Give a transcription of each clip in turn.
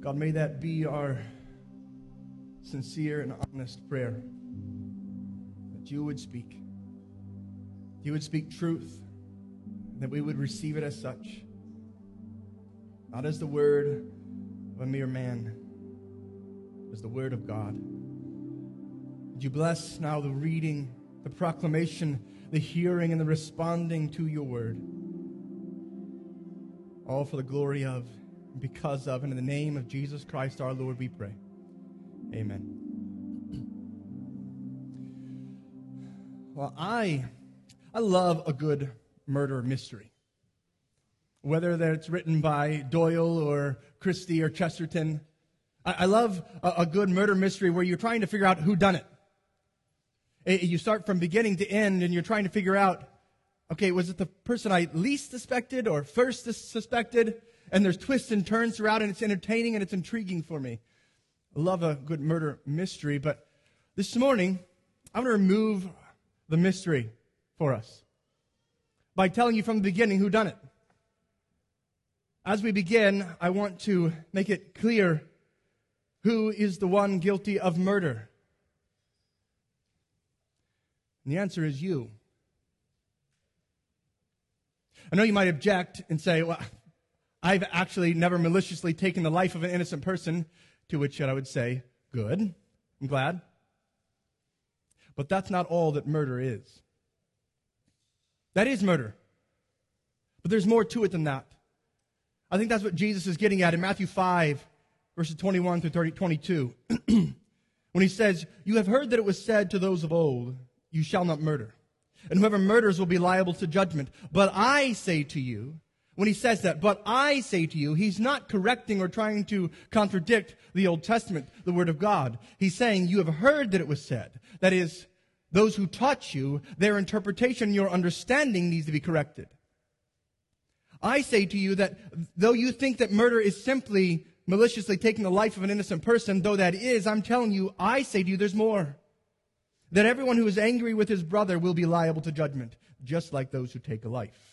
God, may that be our sincere and honest prayer that you would speak. You would speak truth, that we would receive it as such, not as the word of a mere man, as the word of God. Would you bless now the reading, the proclamation, the hearing, and the responding to your word? All for the glory of, because of, and in the name of Jesus Christ our Lord, we pray. Amen. Well, I, I love a good murder mystery. Whether that's written by Doyle or Christie or Chesterton, I, I love a, a, good murder mystery where you're trying to figure out who done it. it. You start from beginning to end, and you're trying to figure out, okay, was it the person I least suspected or first suspected? And there's twists and turns throughout, and it's entertaining and it's intriguing for me. I love a good murder mystery, but this morning, I'm going to remove the mystery for us by telling you from the beginning who done it. As we begin, I want to make it clear who is the one guilty of murder. And the answer is you. I know you might object and say, well, I've actually never maliciously taken the life of an innocent person, to which I would say, good, I'm glad. But that's not all that murder is. That is murder. But there's more to it than that. I think that's what Jesus is getting at in Matthew 5, verses 21 through 30, 22. when he says, You have heard that it was said to those of old, You shall not murder. And whoever murders will be liable to judgment. But I say to you, when he says that, but I say to you, he's not correcting or trying to contradict the Old Testament, the Word of God. He's saying, You have heard that it was said. That is, those who taught you, their interpretation, your understanding needs to be corrected. I say to you that though you think that murder is simply maliciously taking the life of an innocent person, though that is, I'm telling you, I say to you, there's more. That everyone who is angry with his brother will be liable to judgment, just like those who take a life.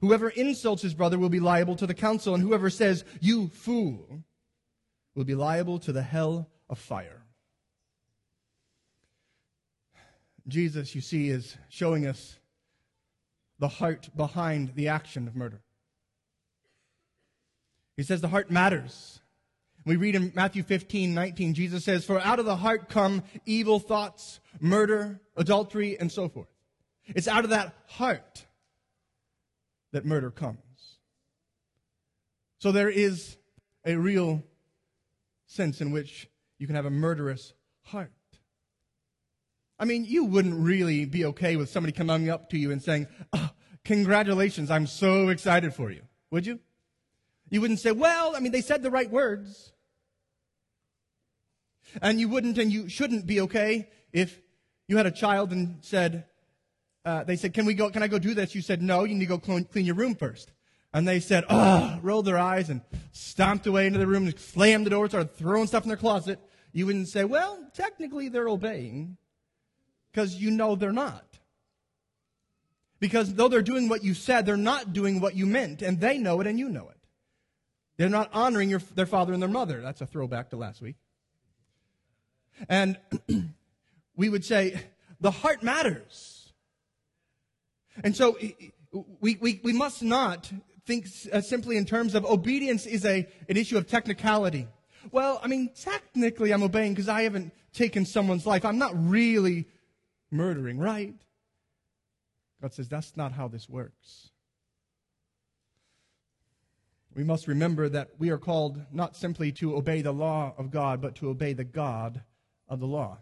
Whoever insults his brother will be liable to the council, and whoever says, you fool, will be liable to the hell of fire. Jesus, you see, is showing us the heart behind the action of murder. He says the heart matters. We read in Matthew 15, 19, Jesus says, For out of the heart come evil thoughts, murder, adultery, and so forth. It's out of that heart that murder comes. So there is a real sense in which you can have a murderous heart. I mean, you wouldn't really be okay with somebody coming up to you and saying, oh, Congratulations, I'm so excited for you. Would you? You wouldn't say, Well, I mean, they said the right words. And you wouldn't and you shouldn't be okay if you had a child and said, uh, they said, Can we go, can I go do this? You said, No, you need to go clean, clean your room first. And they said, Oh, rolled their eyes and stomped away into the room, and slammed the door, started throwing stuff in their closet. You wouldn't say, Well, technically they're obeying because you know they're not. Because though they're doing what you said, they're not doing what you meant, and they know it and you know it. They're not honoring your, their father and their mother. That's a throwback to last week. And we would say, the heart matters. And so we, we, we must not think uh, simply in terms of obedience is a, an issue of technicality. Well, I mean, technically I'm obeying because I haven't taken someone's life. I'm not really murdering, right? God says that's not how this works. We must remember that we are called not simply to obey the law of God, but to obey the God of the law.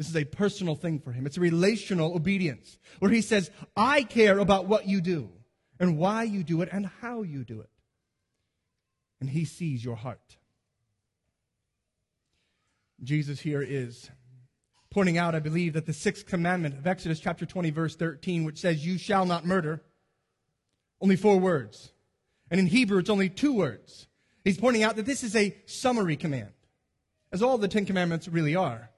This is a personal thing for him. It's a relational obedience where he says, I care about what you do and why you do it and how you do it. And he sees your heart. Jesus here is pointing out, I believe, that the sixth commandment of Exodus chapter 20, verse 13, which says, You shall not murder, only four words. And in Hebrew, it's only two words. He's pointing out that this is a summary command, as all the Ten Commandments really are.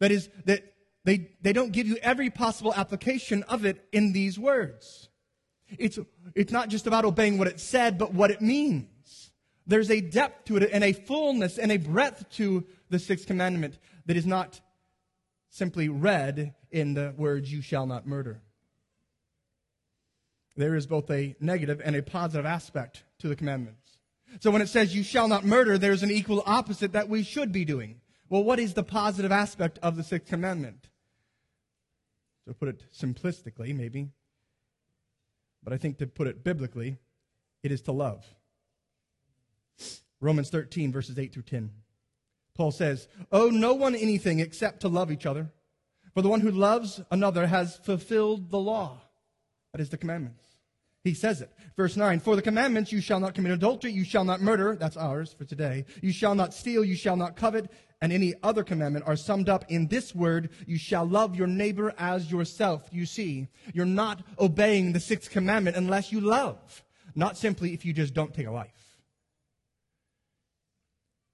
That is, that they, they don't give you every possible application of it in these words. It's, it's not just about obeying what it said, but what it means. There's a depth to it and a fullness and a breadth to the sixth commandment that is not simply read in the words, you shall not murder. There is both a negative and a positive aspect to the commandments. So when it says you shall not murder, there's an equal opposite that we should be doing. Well, what is the positive aspect of the sixth commandment? To put it simplistically, maybe, but I think to put it biblically, it is to love. Romans 13, verses 8 through 10. Paul says, Owe no one anything except to love each other. For the one who loves another has fulfilled the law. That is the commandments. He says it. Verse 9, For the commandments, you shall not commit adultery, you shall not murder, that's ours for today. You shall not steal, you shall not covet, and any other commandment are summed up in this word, you shall love your neighbor as yourself. You see, you're not obeying the sixth commandment unless you love, not simply if you just don't take a life.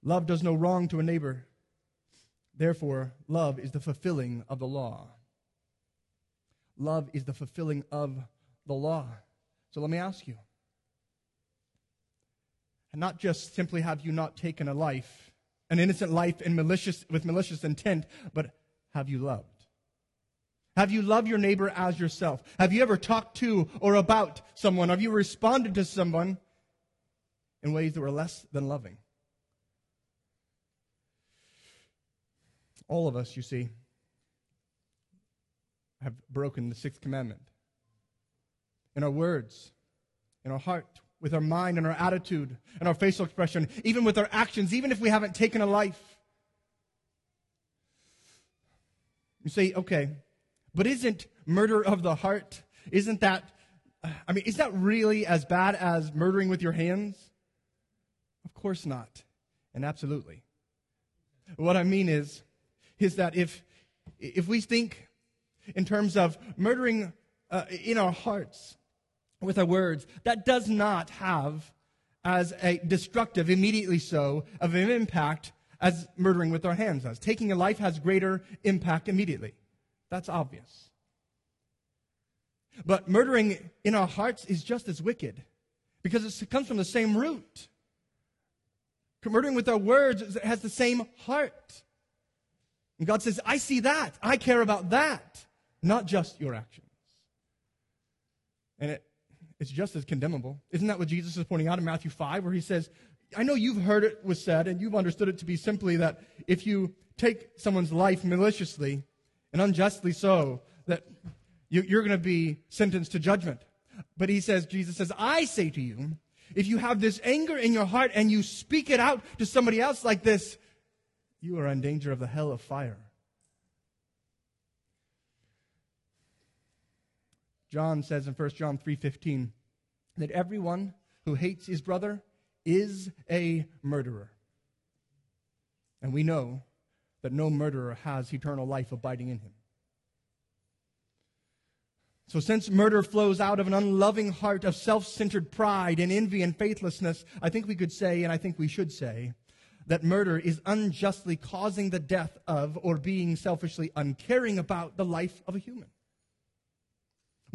Love does no wrong to a neighbor. Therefore, love is the fulfilling of the law. Love is the fulfilling of the law. So let me ask you. And not just simply have you not taken a life, an innocent life in malicious, with malicious intent, but have you loved? Have you loved your neighbor as yourself? Have you ever talked to or about someone? Have you responded to someone in ways that were less than loving? All of us, you see, have broken the sixth commandment. In our words, in our heart, with our mind and our attitude and our facial expression, even with our actions, even if we haven't taken a life. You say, okay, but isn't murder of the heart, isn't that, I mean, is that really as bad as murdering with your hands? Of course not. And absolutely. What I mean is, is that if, if we think in terms of murdering uh, in our hearts with our words, that does not have as a destructive, immediately so, of an impact as murdering with our hands does. Taking a life has greater impact immediately. That's obvious. But murdering in our hearts is just as wicked because it comes from the same root. Murdering with our words has the same heart. And God says, I see that. I care about that, not just your actions. And it, it's just as condemnable. Isn't that what Jesus is pointing out in Matthew 5, where he says, I know you've heard it was said, and you've understood it to be simply that if you take someone's life maliciously and unjustly so, that you, you're going to be sentenced to judgment. But he says, Jesus says, I say to you, if you have this anger in your heart and you speak it out to somebody else like this, you are in danger of the hell of fire. John says in 1 John 3:15 that everyone who hates his brother is a murderer. And we know that no murderer has eternal life abiding in him. So, since murder flows out of an unloving heart of self centered pride and envy and faithlessness, I think we could say, and I think we should say, that murder is unjustly causing the death of or being selfishly uncaring about the life of a human.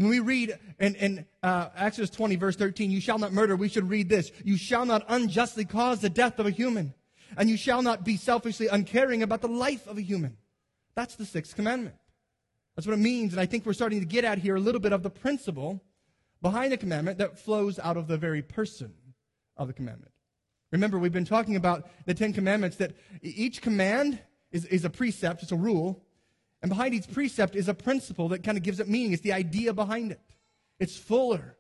When we read in, in uh, Exodus 20, verse 13, you shall not murder, we should read this. You shall not unjustly cause the death of a human, and you shall not be selfishly uncaring about the life of a human. That's the sixth commandment. That's what it means, and I think we're starting to get at here a little bit of the principle behind the commandment that flows out of the very person of the commandment. Remember, we've been talking about the Ten Commandments that each command is, is a precept, it's a rule, and behind each precept is a principle that kind of gives it meaning. It's the idea behind it, it's fuller.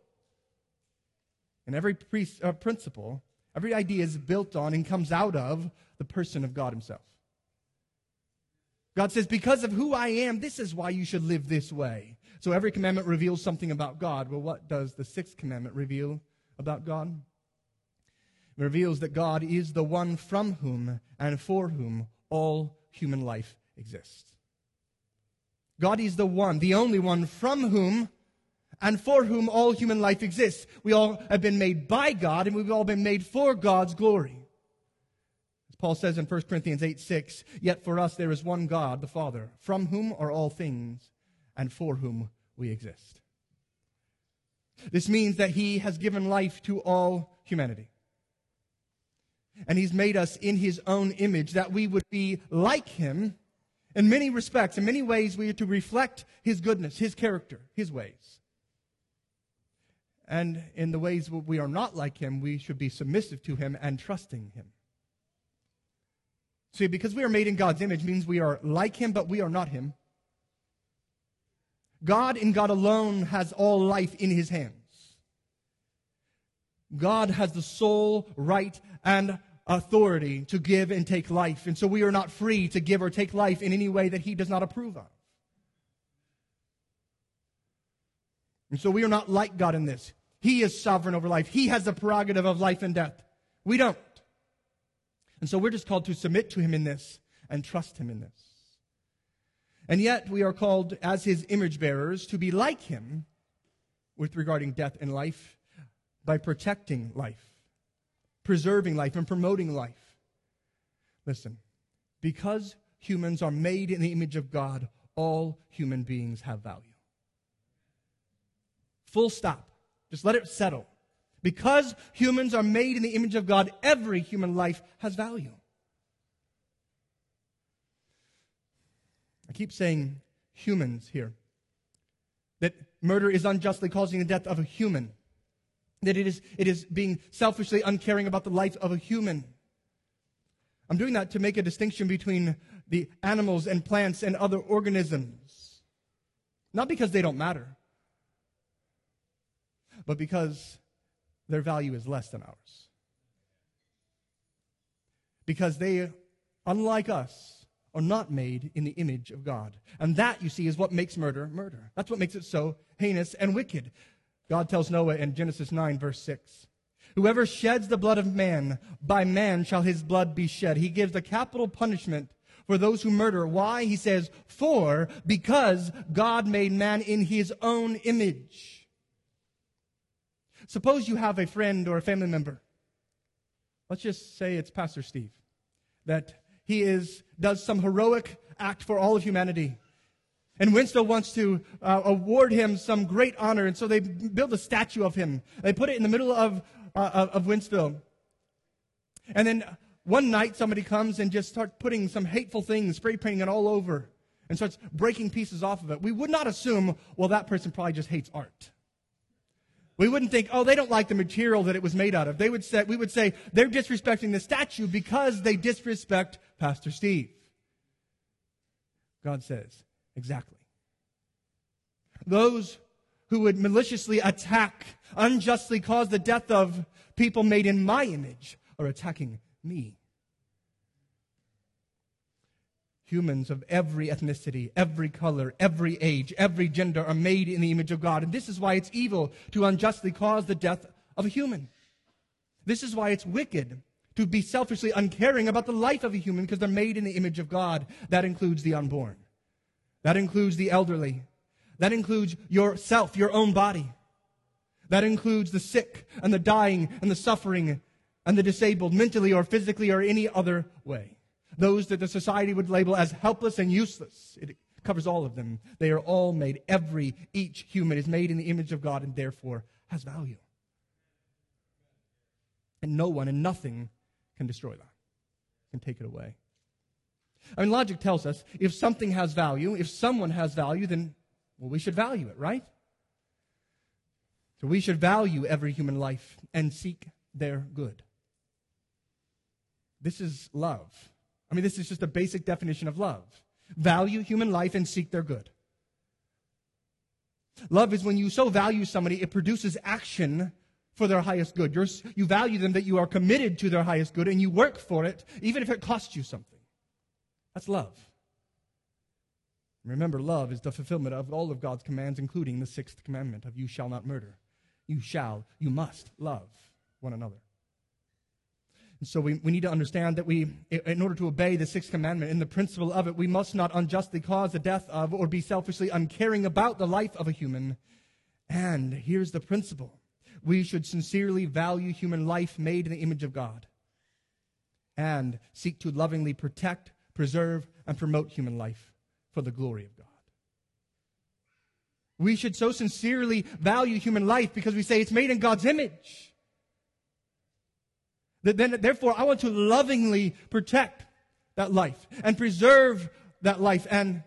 And every pre- uh, principle, every idea is built on and comes out of the person of God Himself. God says, Because of who I am, this is why you should live this way. So every commandment reveals something about God. Well, what does the sixth commandment reveal about God? It reveals that God is the one from whom and for whom all human life exists. God is the one, the only one from whom and for whom all human life exists. We all have been made by God and we've all been made for God's glory. As Paul says in 1 Corinthians 8 6, yet for us there is one God, the Father, from whom are all things and for whom we exist. This means that he has given life to all humanity. And He's made us in His own image that we would be like Him in many respects. In many ways, we are to reflect His goodness, His character, His ways. And in the ways we are not like Him, we should be submissive to Him and trusting Him. See, because we are made in God's image means we are like Him, but we are not Him. God in God alone has all life in His hands. God has the sole right and authority to give and take life. And so we are not free to give or take life in any way that He does not approve of. And so we are not like God in this. He is sovereign over life. He has the prerogative of life and death. We don't. And so we're just called to submit to Him in this and trust Him in this. And yet we are called as His image bearers to be like Him with regarding death and life by protecting life, preserving life, and promoting life. Listen, because humans are made in the image of God, all human beings have value. Full stop. Just let it settle. Because humans are made in the image of God, every human life has value. I keep saying humans here. That murder is unjustly causing the death of a human that it is, it is being selfishly uncaring about the life of a human. I'm doing that to make a distinction between the animals and plants and other organisms. Not because they don't matter, but because their value is less than ours. Because they, unlike us, are not made in the image of God. And that, you see, is what makes murder murder. That's what makes it so heinous and wicked. God tells Noah in Genesis 9, verse 6. Whoever sheds the blood of man, by man shall his blood be shed. He gives the capital punishment for those who murder. Why? He says, for, because God made man in his own image. Suppose you have a friend or a family member. Let's just say it's Pastor Steve. That he is, does some heroic act for all of humanity. And Wentzville wants to uh, award him some great honor, and so they build a statue of him. They put it in the middle of, uh, of Wentzville. And then one night, somebody comes and just starts putting some hateful things, spray painting it all over, and starts breaking pieces off of it. We would not assume, well, that person probably just hates art. We wouldn't think, oh, they don't like the material that it was made out of. They would say, we would say, they're disrespecting the statue because they disrespect Pastor Steve. God says, Exactly. Those who would maliciously attack, unjustly cause the death of people made in my image are attacking me. Humans of every ethnicity, every color, every age, every gender are made in the image of God. And this is why it's evil to unjustly cause the death of a human. This is why it's wicked to be selfishly uncaring about the life of a human because they're made in the image of God. That includes the unborn. That includes the elderly. That includes yourself, your own body. That includes the sick and the dying and the suffering and the disabled, mentally or physically or any other way. Those that the society would label as helpless and useless. It covers all of them. They are all made. Every, each human is made in the image of God and therefore has value. And no one and nothing can destroy that, can take it away. I mean, logic tells us if something has value, if someone has value, then, well, we should value it, right? So we should value every human life and seek their good. This is love. I mean, this is just a basic definition of love. Value human life and seek their good. Love is when you so value somebody, it produces action for their highest good. You're, you value them that you are committed to their highest good and you work for it, even if it costs you something. That's love. Remember, love is the fulfillment of all of God's commands, including the sixth commandment of you shall not murder. You shall, you must love one another. And so we, we need to understand that we, in order to obey the sixth commandment and the principle of it, we must not unjustly cause the death of or be selfishly uncaring about the life of a human. And here's the principle we should sincerely value human life made in the image of God and seek to lovingly protect, preserve, and promote human life for the glory of God. We should so sincerely value human life because we say it's made in God's image. That Then, therefore, I want to lovingly protect that life and preserve that life and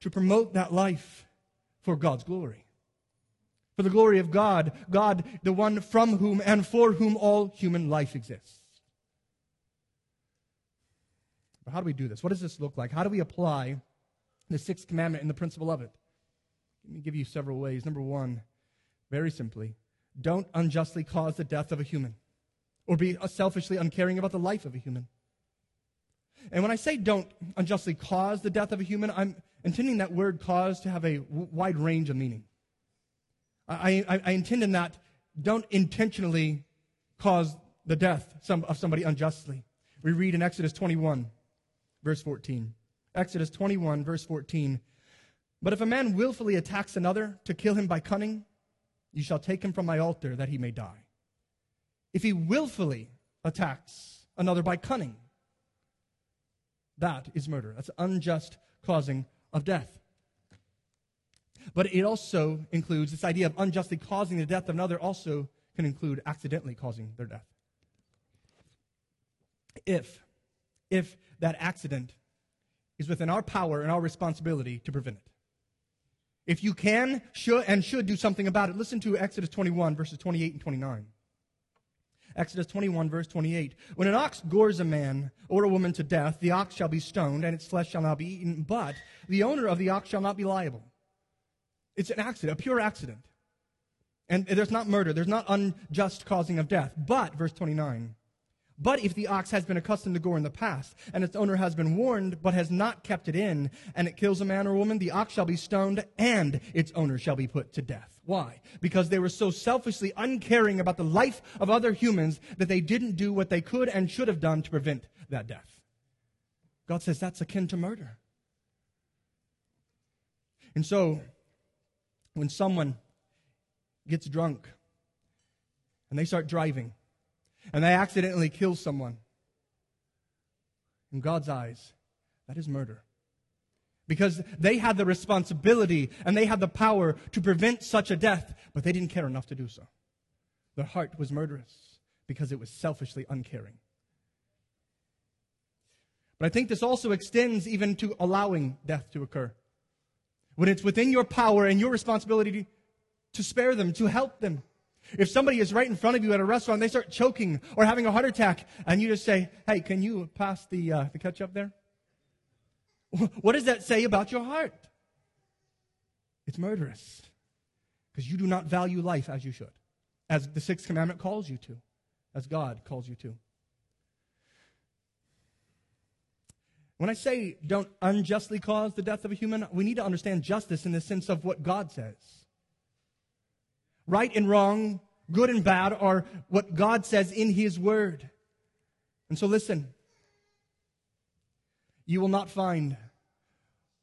to promote that life for God's glory. For the glory of God, God, the one from whom and for whom all human life exists. But how do we do this? What does this look like? How do we apply the sixth commandment and the principle of it? Let me give you several ways. Number one, very simply, don't unjustly cause the death of a human or be selfishly uncaring about the life of a human. And when I say don't unjustly cause the death of a human, I'm intending that word cause to have a wide range of meaning. I, I, I, intend in that don't intentionally cause the death of somebody unjustly. We read in Exodus 21, verse 14. Exodus 21, verse 14. But if a man willfully attacks another to kill him by cunning, you shall take him from my altar that he may die. If he willfully attacks another by cunning, that is murder. That's unjust causing of death. But it also includes this idea of unjustly causing the death of another, also can include accidentally causing their death. If, if that accident is within our power and our responsibility to prevent it. If you can, should, and should do something about it, listen to Exodus 21, verses 28 and 29. Exodus 21, verse 28. When an ox gores a man or a woman to death, the ox shall be stoned, and its flesh shall not be eaten, but the owner of the ox shall not be liable. It's an accident, a pure accident. And there's not murder, there's not unjust causing of death. But, verse 29, but if the ox has been accustomed to gore in the past, and its owner has been warned, but has not kept it in, and it kills a man or woman, the ox shall be stoned, and its owner shall be put to death. Why? Because they were so selfishly uncaring about the life of other humans that they didn't do what they could and should have done to prevent that death. God says that's akin to murder. And so, when someone gets drunk and they start driving and they accidentally kill someone, in God's eyes, that is murder because they had the responsibility and they had the power to prevent such a death, but they didn't care enough to do so. Their heart was murderous because it was selfishly uncaring. But I think this also extends even to allowing death to occur. When it's within your power and your responsibility to spare them, to help them. If somebody is right in front of you at a restaurant, they start choking or having a heart attack, and you just say, Hey, can you pass the, uh, the ketchup there? What does that say about your heart? It's murderous because you do not value life as you should, as the sixth commandment calls you to, as God calls you to. When I say don't unjustly cause the death of a human, we need to understand justice in the sense of what God says. Right and wrong, good and bad are what God says in His Word. And so listen, you will not find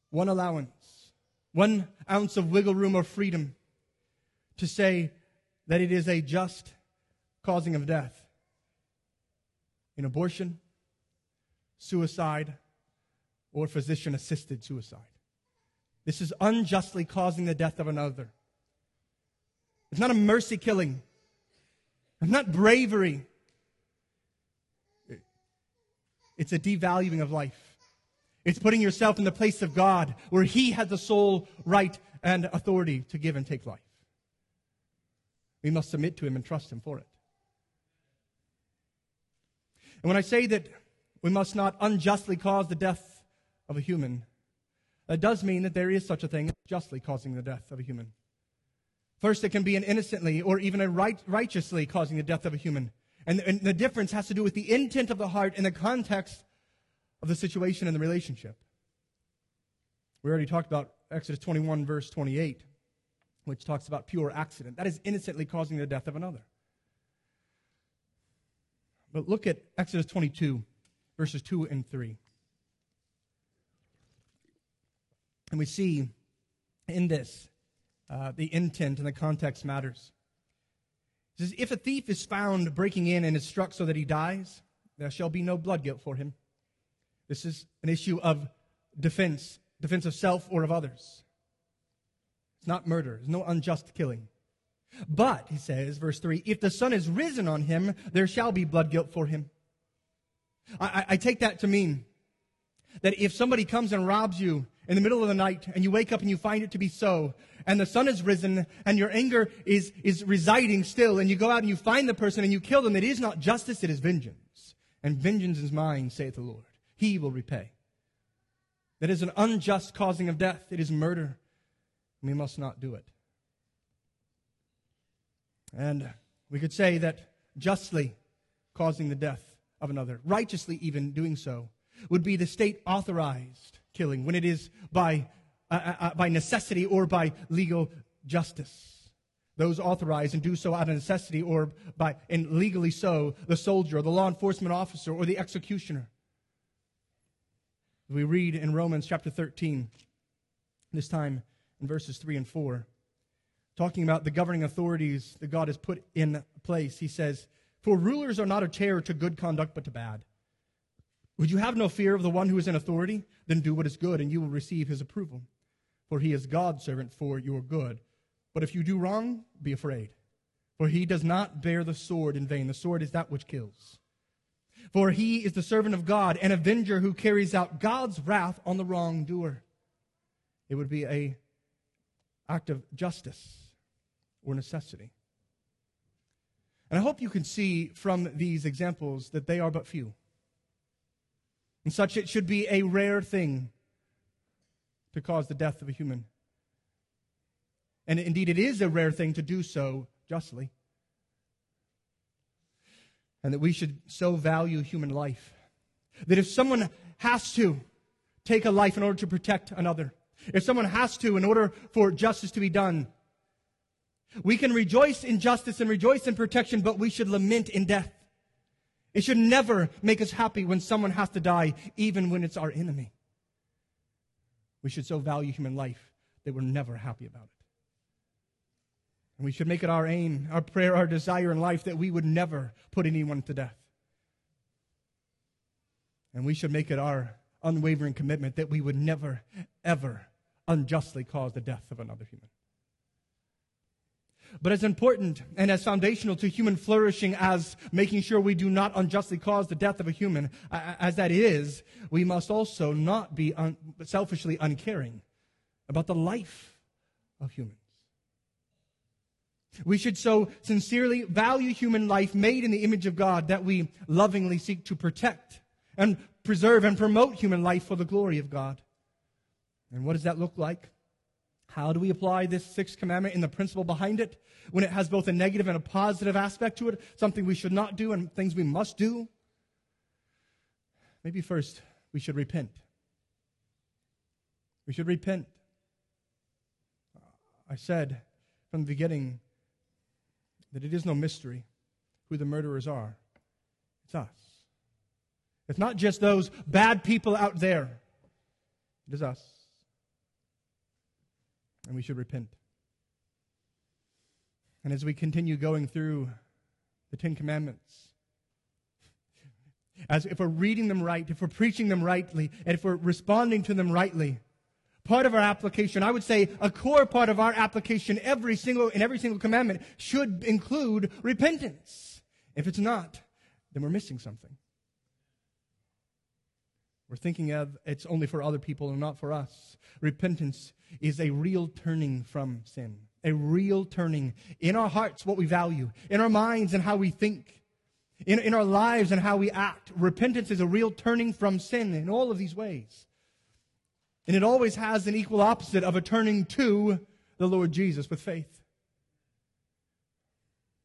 one allowance, one ounce of wiggle room or freedom to say that it is a just causing of death in abortion, suicide, or physician assisted suicide. This is unjustly causing the death of another. It's not a mercy killing. It's not bravery. It's a devaluing of life. It's putting yourself in the place of God where He has the sole right and authority to give and take life. We must submit to Him and trust Him for it. And when I say that we must not unjustly cause the death of a human, that does mean that there is such a thing as justly causing the death of a human. First, it can be an innocently or even a right, righteously causing the death of a human. And, and the difference has to do with the intent of the heart and the context of the situation and the relationship. We already talked about Exodus 21, verse 28, which talks about pure accident. That is innocently causing the death of another. But look at Exodus 22, verses 2 and 3. And we see in this uh, the intent and the context matters. It says, If a thief is found breaking in and is struck so that he dies, there shall be no blood guilt for him. This is an issue of defense, defense of self or of others. It's not murder, there's no unjust killing. But, he says, verse 3, if the sun is risen on him, there shall be blood guilt for him. I, I, take that to mean that if somebody comes and robs you in the middle of the night and you wake up and you find it to be so, and the sun has risen and your anger is, is residing still, and you go out and you find the person and you kill them, it is not justice, it is vengeance. And vengeance is mine, saith the Lord. He will repay. That is an unjust causing of death. It is murder. We must not do it. And we could say that justly causing the death of another, righteously even doing so, would be the state authorized killing when it is by, uh, uh, uh, by necessity or by legal justice. Those authorized and do so out of necessity or by, and legally so, the soldier or the law enforcement officer or the executioner. We read in Romans chapter 13, this time in verses 3 and 4, talking about the governing authorities that God has put in place. He says, For rulers are not a terror to good conduct, but to bad. Would you have no fear of the one who is in authority? Then do what is good, and you will receive his approval. For he is God's servant for your good. But if you do wrong, be afraid. For he does not bear the sword in vain. The sword is that which kills. For he is the servant of God, an avenger who carries out God's wrath on the wrongdoer. It would be a act of justice or necessity. And I hope you can see from these examples that they are but few. And such it should be a rare thing to cause the death of a human. And indeed, it is a rare thing to do so justly. And that we should so value human life that if someone has to take a life in order to protect another, if someone has to in order for justice to be done, we can rejoice in justice and rejoice in protection, but we should lament in death. It should never make us happy when someone has to die, even when it's our enemy. We should so value human life that we're never happy about it. And we should make it our aim, our prayer, our desire in life that we would never put anyone to death. And we should make it our unwavering commitment that we would never, ever unjustly cause the death of another human. But as important and as foundational to human flourishing as making sure we do not unjustly cause the death of a human, as that is, we must also not be un- selfishly uncaring about the life of humans. We should so sincerely value human life made in the image of God that we lovingly seek to protect and preserve and promote human life for the glory of God. And what does that look like? How do we apply this sixth commandment in the principle behind it when it has both a negative and a positive aspect to it, something we should not do and things we must do? Maybe first, we should repent. We should repent. I said from the beginning that it is no mystery who the murderers are. It's us. It's not just those bad people out there, it is us and we should repent. And as we continue going through the Ten Commandments, as if we're reading them right, if we're preaching them rightly, and if we're responding to them rightly, part of our application, I would say a core part of our application every single, in every single commandment should include repentance. If it's not, then we're missing something. We're thinking of it's only for other people and not for us. Repentance is a real turning from sin, a real turning in our hearts, what we value, in our minds and how we think, in, in our lives and how we act. Repentance is a real turning from sin in all of these ways. And it always has an equal opposite of a turning to the Lord Jesus with faith.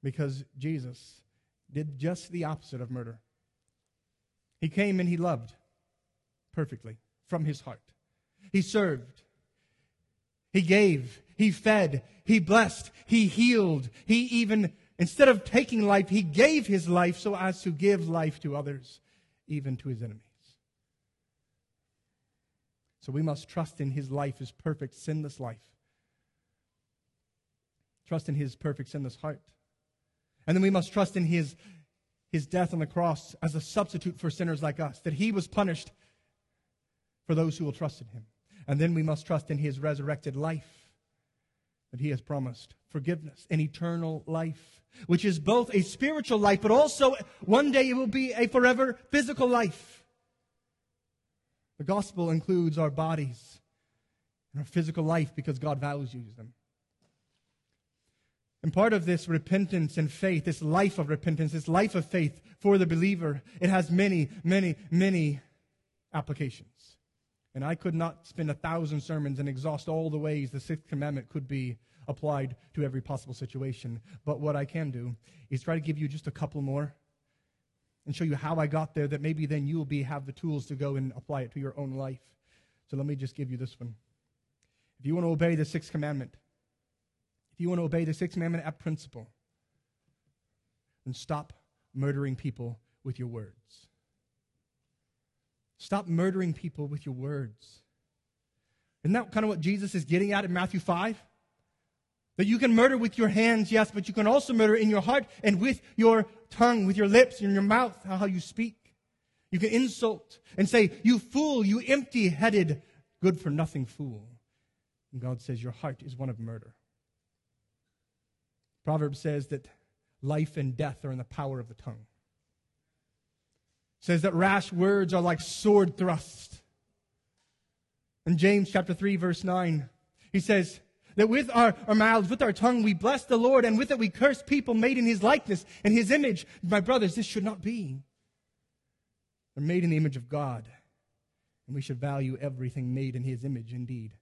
Because Jesus did just the opposite of murder. He came and he loved perfectly from his heart. He served. He gave. He fed. He blessed. He healed. He even, instead of taking life, he gave his life so as to give life to others, even to his enemies. So we must trust in his life, his perfect, sinless life. Trust in his perfect, sinless heart. And then we must trust in his, his death on the cross as a substitute for sinners like us, that he was punished for those who will trust in him. And then we must trust in his resurrected life that he has promised forgiveness, and eternal life, which is both a spiritual life, but also one day it will be a forever physical life. The gospel includes our bodies and our physical life because God values them. And part of this repentance and faith, this life of repentance, this life of faith for the believer, it has many, many, many applications. And I could not spend a thousand sermons and exhaust all the ways the sixth commandment could be applied to every possible situation. But what I can do is try to give you just a couple more and show you how I got there that maybe then you'll be have the tools to go and apply it to your own life. So let me just give you this one. If you want to obey the sixth commandment, if you want to obey the sixth commandment at principle, then stop murdering people with your words. Stop murdering people with your words. Isn't that kind of what Jesus is getting at in Matthew 5? That you can murder with your hands, yes, but you can also murder in your heart and with your tongue, with your lips and your mouth, how you speak. You can insult and say, You fool, you empty headed, good for nothing fool. And God says, Your heart is one of murder. Proverbs says that life and death are in the power of the tongue says that rash words are like sword thrusts. In James chapter 3 verse 9, he says that with our, our mouths, with our tongue, we bless the Lord and with it we curse people made in his likeness and his image. My brothers, this should not be. They're made in the image of God. And we should value everything made in his image indeed.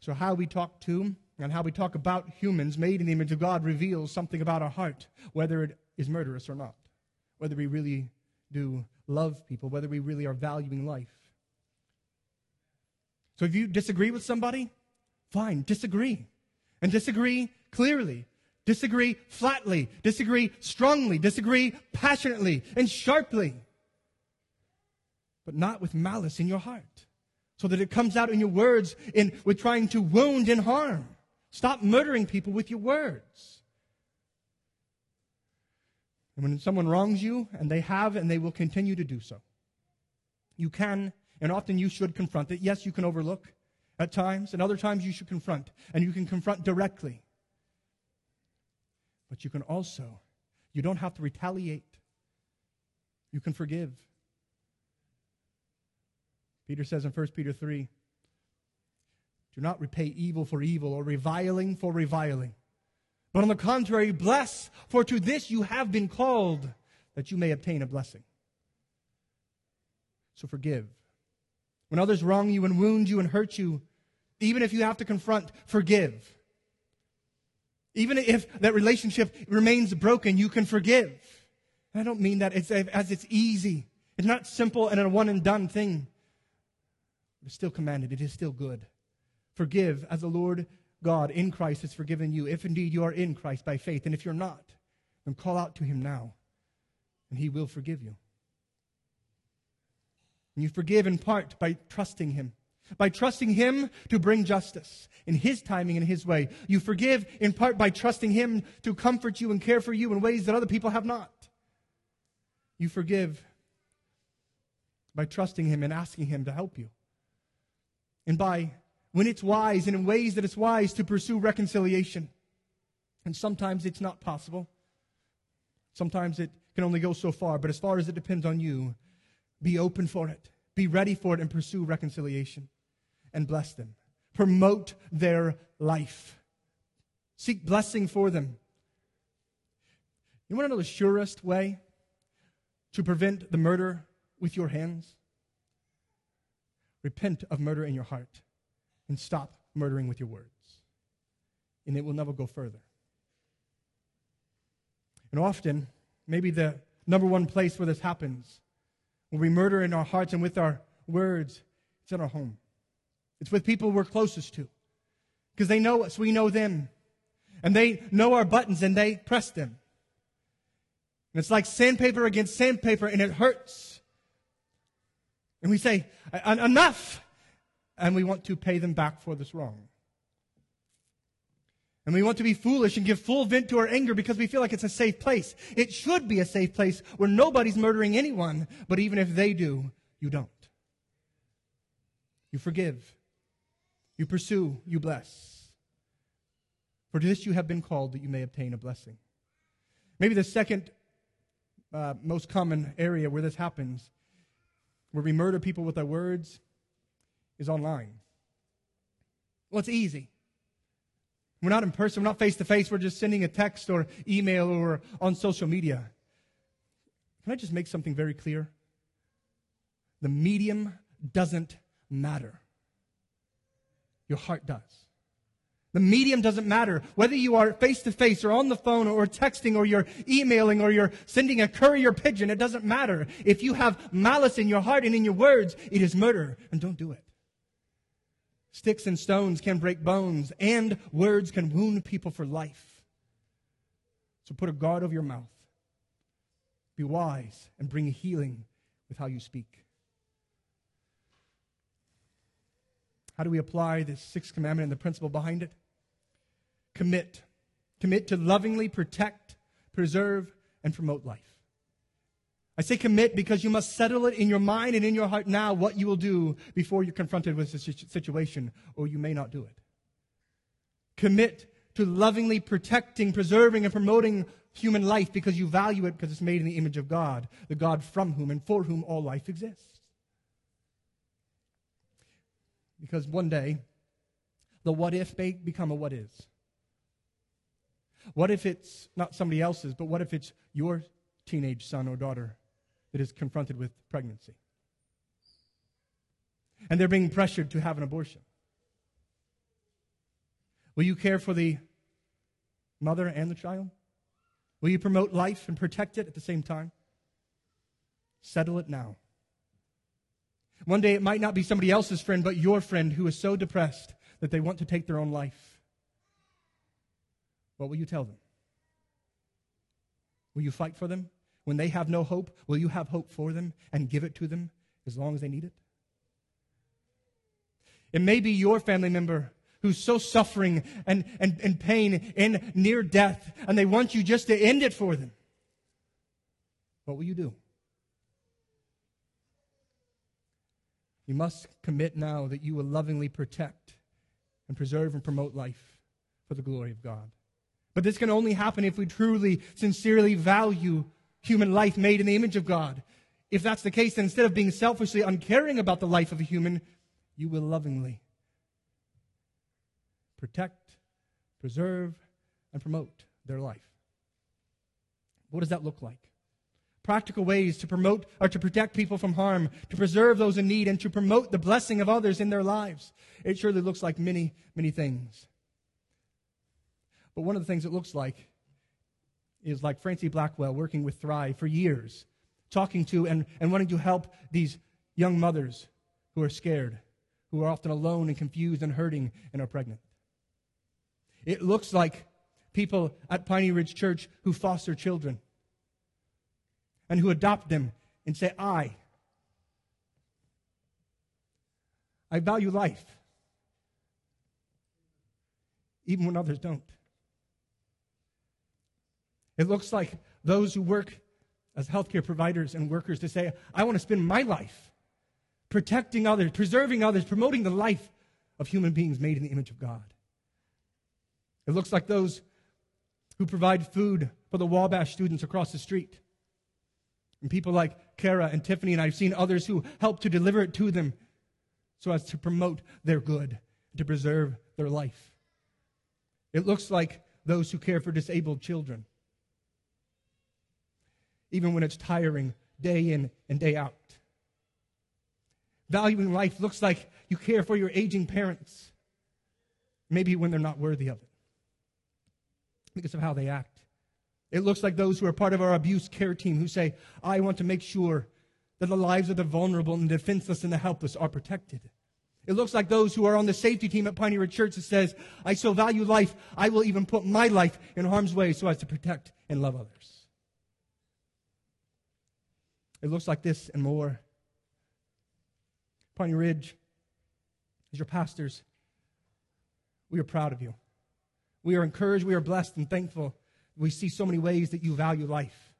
So how we talk to and how we talk about humans made in the image of God reveals something about our heart, whether it is murderous or not whether we really do love people, whether we really are valuing life. So if you disagree with somebody, fine, disagree. And disagree clearly. Disagree flatly. Disagree strongly. Disagree passionately and sharply. But not with malice in your heart. So that it comes out in your words in, with trying to wound and harm. Stop murdering people with your words. And when someone wrongs you, and they have, and they will continue to do so, you can, and often you should confront it. Yes, you can overlook at times, and other times you should confront, and you can confront directly. But you can also, you don't have to retaliate. You can forgive. Peter says in 1 Peter 3 do not repay evil for evil or reviling for reviling. But on the contrary, bless, for to this you have been called, that you may obtain a blessing. So forgive. When others wrong you and wound you and hurt you, even if you have to confront, forgive. Even if that relationship remains broken, you can forgive. I don't mean that it's, as it's easy. It's not simple and a one and done thing. It's still commanded. It is still good. Forgive as the Lord God in Christ has forgiven you, if indeed you are in Christ by faith. And if you're not, then call out to him now, and he will forgive you. And you forgive in part by trusting him, by trusting him to bring justice in his timing and his way. You forgive in part by trusting him to comfort you and care for you in ways that other people have not. You forgive by trusting him and asking him to help you. And by when it's wise and in ways that it's wise to pursue reconciliation. And sometimes it's not possible. Sometimes it can only go so far, but as far as it depends on you, be open for it. Be ready for it and pursue reconciliation and bless them. Promote their life. Seek blessing for them. You want to know the surest way to prevent the murder with your hands? Repent of murder in your heart and stop murdering with your words. And it will never go further. And often, maybe the number one place where this happens, where we murder in our hearts and with our words, it's in our home. It's with people we're closest to. Because they know us, we know them. And they know our buttons and they press them. And it's like sandpaper against sandpaper and it hurts. And we say, enough! And we want to pay them back for this wrong. And we want to be foolish and give full vent to our anger because we feel like it's a safe place. It should be a safe place where nobody's murdering anyone, but even if they do, you don't. You forgive. You pursue. You bless. For to this you have been called that you may obtain a blessing. Maybe the second uh, most common area where this happens, where we murder people with our words, is online. Well, it's easy. We're not in person, we're not face to face, we're just sending a text or email or on social media. Can I just make something very clear? The medium doesn't matter. Your heart does. The medium doesn't matter. Whether you are face to face or on the phone or texting or you're emailing or you're sending a courier pigeon, it doesn't matter. If you have malice in your heart and in your words, it is murder, and don't do it. Sticks and stones can break bones, and words can wound people for life. So put a guard over your mouth. Be wise and bring healing with how you speak. How do we apply this sixth commandment and the principle behind it? Commit. Commit to lovingly protect, preserve, and promote life. I say commit because you must settle it in your mind and in your heart now what you will do before you're confronted with a situation, or you may not do it. Commit to lovingly protecting, preserving, and promoting human life because you value it because it's made in the image of God, the God from whom and for whom all life exists. Because one day, the what if may become a what is. What if it's not somebody else's, but what if it's your teenage son or daughter that is confronted with pregnancy? And they're being pressured to have an abortion. Will you care for the mother and the child? Will you promote life and protect it at the same time? Settle it now. One day it might not be somebody else's friend, but your friend who is so depressed that they want to take their own life. What will you tell them? Will you fight for them? When they have no hope, will you have hope for them and give it to them as long as they need it? It may be your family member who's so suffering and, and, and pain and near death, and they want you just to end it for them. What will you do? You must commit now that you will lovingly protect and preserve and promote life for the glory of God. But this can only happen if we truly, sincerely value human life made in the image of God. If that's the case, then instead of being selfishly uncaring about the life of a human, you will lovingly protect, preserve, and promote their life. What does that look like? practical ways to promote or to protect people from harm, to preserve those in need, and to promote the blessing of others in their lives. It surely looks like many, many things. But one of the things it looks like is like Francie Blackwell working with Thrive for years, talking to and, and wanting to help these young mothers who are scared, who are often alone and confused and hurting and are pregnant. It looks like people at Piney Ridge Church who foster children and who adopt them and say, I. I value life, even when others don't. It looks like those who work as healthcare providers and workers to say, I want to spend my life protecting others, preserving others, promoting the life of human beings made in the image of God. It looks like those who provide food for the Wabash students across the street and people like Kara and Tiffany, and I've seen others who help to deliver it to them so as to promote their good, to preserve their life. It looks like those who care for disabled children, even when it's tiring day in and day out. Valuing life looks like you care for your aging parents, maybe when they're not worthy of it because of how they act. It looks like those who are part of our abuse care team who say, I want to make sure that the lives of the vulnerable and the defenseless and the helpless are protected. It looks like those who are on the safety team at Ridge Church that says, I so value life, I will even put my life in harm's way so as to protect and love others. It looks like this and more. Piney Ridge, as your pastors, we are proud of you. We are encouraged, we are blessed and thankful we see so many ways that you value life,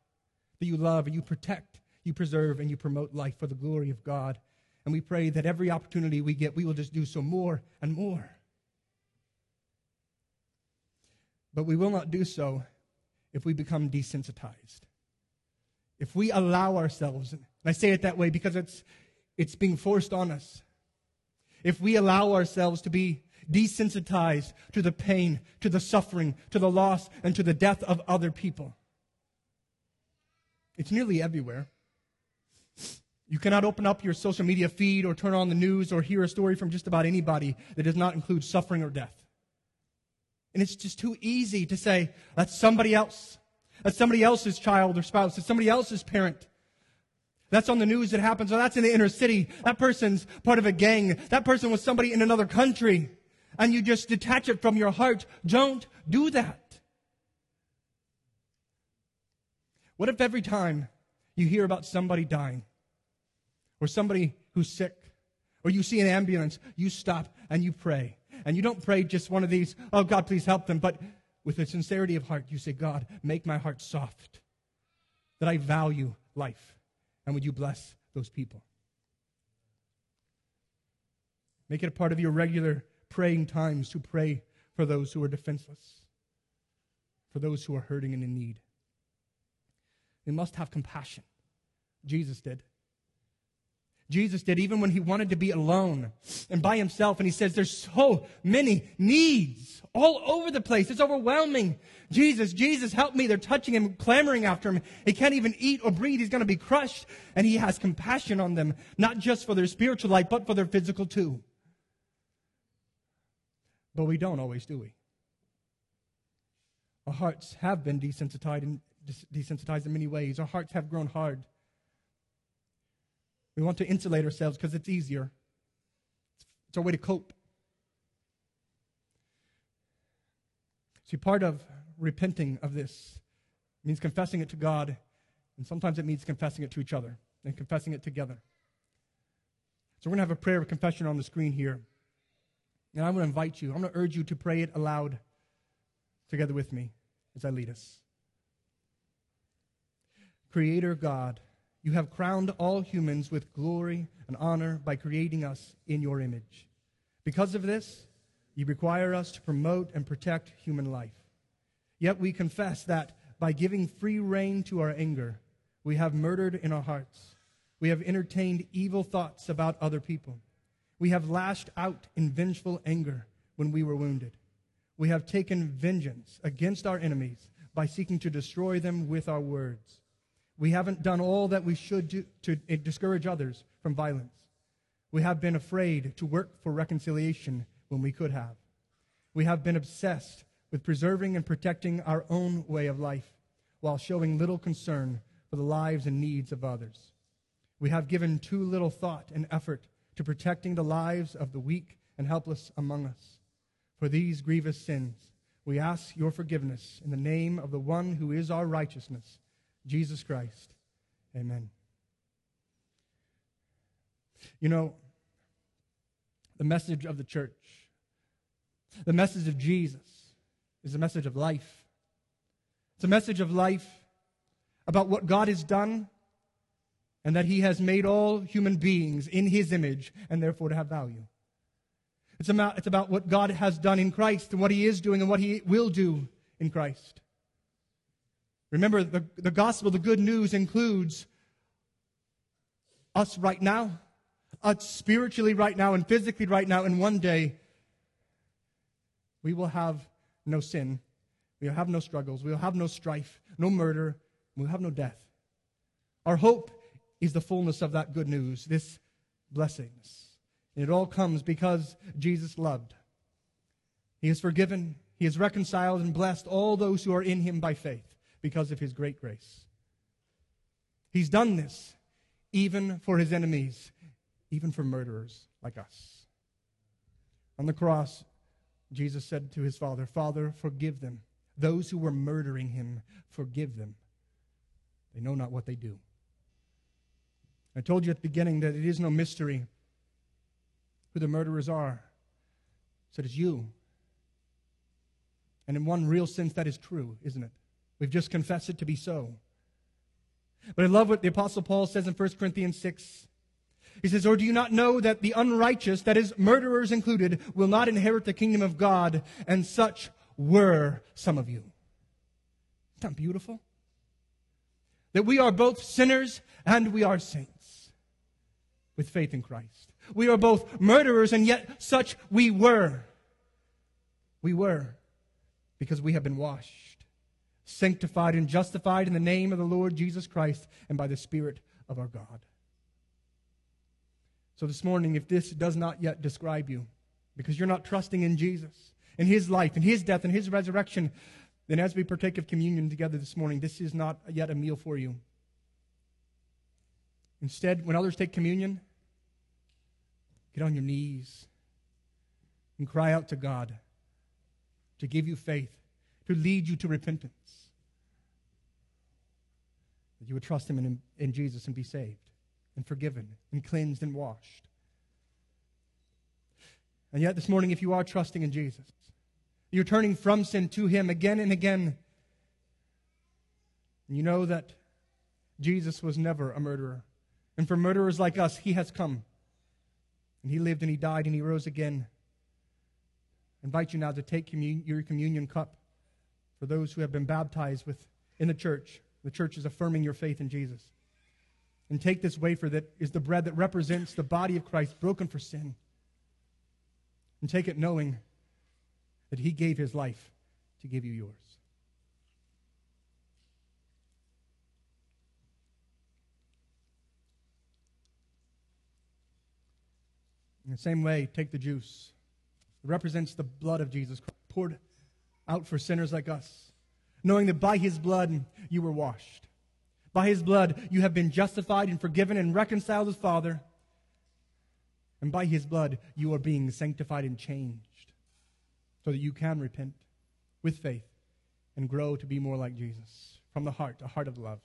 that you love and you protect, you preserve, and you promote life for the glory of God. And we pray that every opportunity we get, we will just do so more and more. But we will not do so if we become desensitized. If we allow ourselves, and I say it that way because it's, it's being forced on us. If we allow ourselves to be desensitized to the pain, to the suffering, to the loss, and to the death of other people. It's nearly everywhere. You cannot open up your social media feed or turn on the news or hear a story from just about anybody that does not include suffering or death. And it's just too easy to say, that's somebody else. That's somebody else's child or spouse. That's somebody else's parent. That's on the news that happens. Or that's in the inner city. That person's part of a gang. That person was somebody in another country. And you just detach it from your heart. Don't do that. What if every time you hear about somebody dying, or somebody who's sick, or you see an ambulance, you stop and you pray. And you don't pray just one of these, oh God, please help them, but with a sincerity of heart, you say, God, make my heart soft, that I value life. And would you bless those people? Make it a part of your regular praying times to pray for those who are defenseless, for those who are hurting and in need. We must have compassion. Jesus did. Jesus did, even when he wanted to be alone and by himself. And he says, There's so many needs all over the place. It's overwhelming. Jesus, Jesus, help me. They're touching him, clamoring after him. He can't even eat or breathe. He's going to be crushed. And he has compassion on them, not just for their spiritual life, but for their physical too. But we don't always, do we? Our hearts have been desensitized in, desensitized in many ways. Our hearts have grown hard. We want to insulate ourselves because it's easier. It's our way to cope. See, part of repenting of this means confessing it to God, and sometimes it means confessing it to each other and confessing it together. So we're going to have a prayer of confession on the screen here. And I'm going to invite you, I'm going to urge you to pray it aloud together with me as I lead us. Creator God, you have crowned all humans with glory and honor by creating us in your image. Because of this, you require us to promote and protect human life. Yet we confess that by giving free rein to our anger, we have murdered in our hearts. We have entertained evil thoughts about other people. We have lashed out in vengeful anger when we were wounded. We have taken vengeance against our enemies by seeking to destroy them with our words. We haven't done all that we should do to eh, discourage others from violence. We have been afraid to work for reconciliation when we could have. We have been obsessed with preserving and protecting our own way of life while showing little concern for the lives and needs of others. We have given too little thought and effort to protecting the lives of the weak and helpless among us. For these grievous sins, we ask your forgiveness in the name of the one who is our righteousness Jesus Christ. Amen. You know, the message of the church, the message of Jesus, is a message of life. It's a message of life about what God has done and that He has made all human beings in His image and therefore to have value. It's about, it's about what God has done in Christ and what He is doing and what He will do in Christ. Remember, the, the gospel, the good news includes us right now, us spiritually right now, and physically right now, and one day we will have no sin. We will have no struggles. We will have no strife, no murder. We will have no death. Our hope is the fullness of that good news, this blessings. And it all comes because Jesus loved. He has forgiven, He has reconciled and blessed all those who are in Him by faith because of his great grace. He's done this even for his enemies, even for murderers like us. On the cross, Jesus said to his Father, Father, forgive them. Those who were murdering him, forgive them. They know not what they do. I told you at the beginning that it is no mystery who the murderers are. Said it's you. And in one real sense, that is true, isn't it? We've just confessed it to be so. But I love what the Apostle Paul says in 1 Corinthians 6. He says, Or do you not know that the unrighteous, that is, murderers included, will not inherit the kingdom of God, and such were some of you. Isn't that beautiful? That we are both sinners and we are saints with faith in Christ. We are both murderers and yet such we were. We were because we have been washed, sanctified, and justified in the name of the Lord Jesus Christ and by the Spirit of our God. So this morning, if this does not yet describe you, because you're not trusting in Jesus, in his life, in his death, in his resurrection, then as we partake of communion together this morning, this is not yet a meal for you. Instead, when others take communion, get on your knees and cry out to God to give you faith, to lead you to repentance. That you would trust Him in, in Jesus and be saved and forgiven and cleansed and washed. And yet, this morning, if you are trusting in Jesus, you're turning from sin to Him again and again. And you know that Jesus was never a murderer. And for murderers like us, He has come. And He lived and He died and He rose again. I invite you now to take commun- your communion cup for those who have been baptized with, in the church. The church is affirming your faith in Jesus. And take this wafer that is the bread that represents the body of Christ broken for sin. And take it knowing that he gave his life to give you yours. In the same way, take the juice. It represents the blood of Jesus poured out for sinners like us, knowing that by his blood you were washed. By his blood you have been justified and forgiven and reconciled with Father. And by his blood you are being sanctified and changed so that you can repent with faith and grow to be more like Jesus from the heart, a heart of love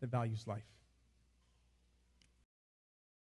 that values life.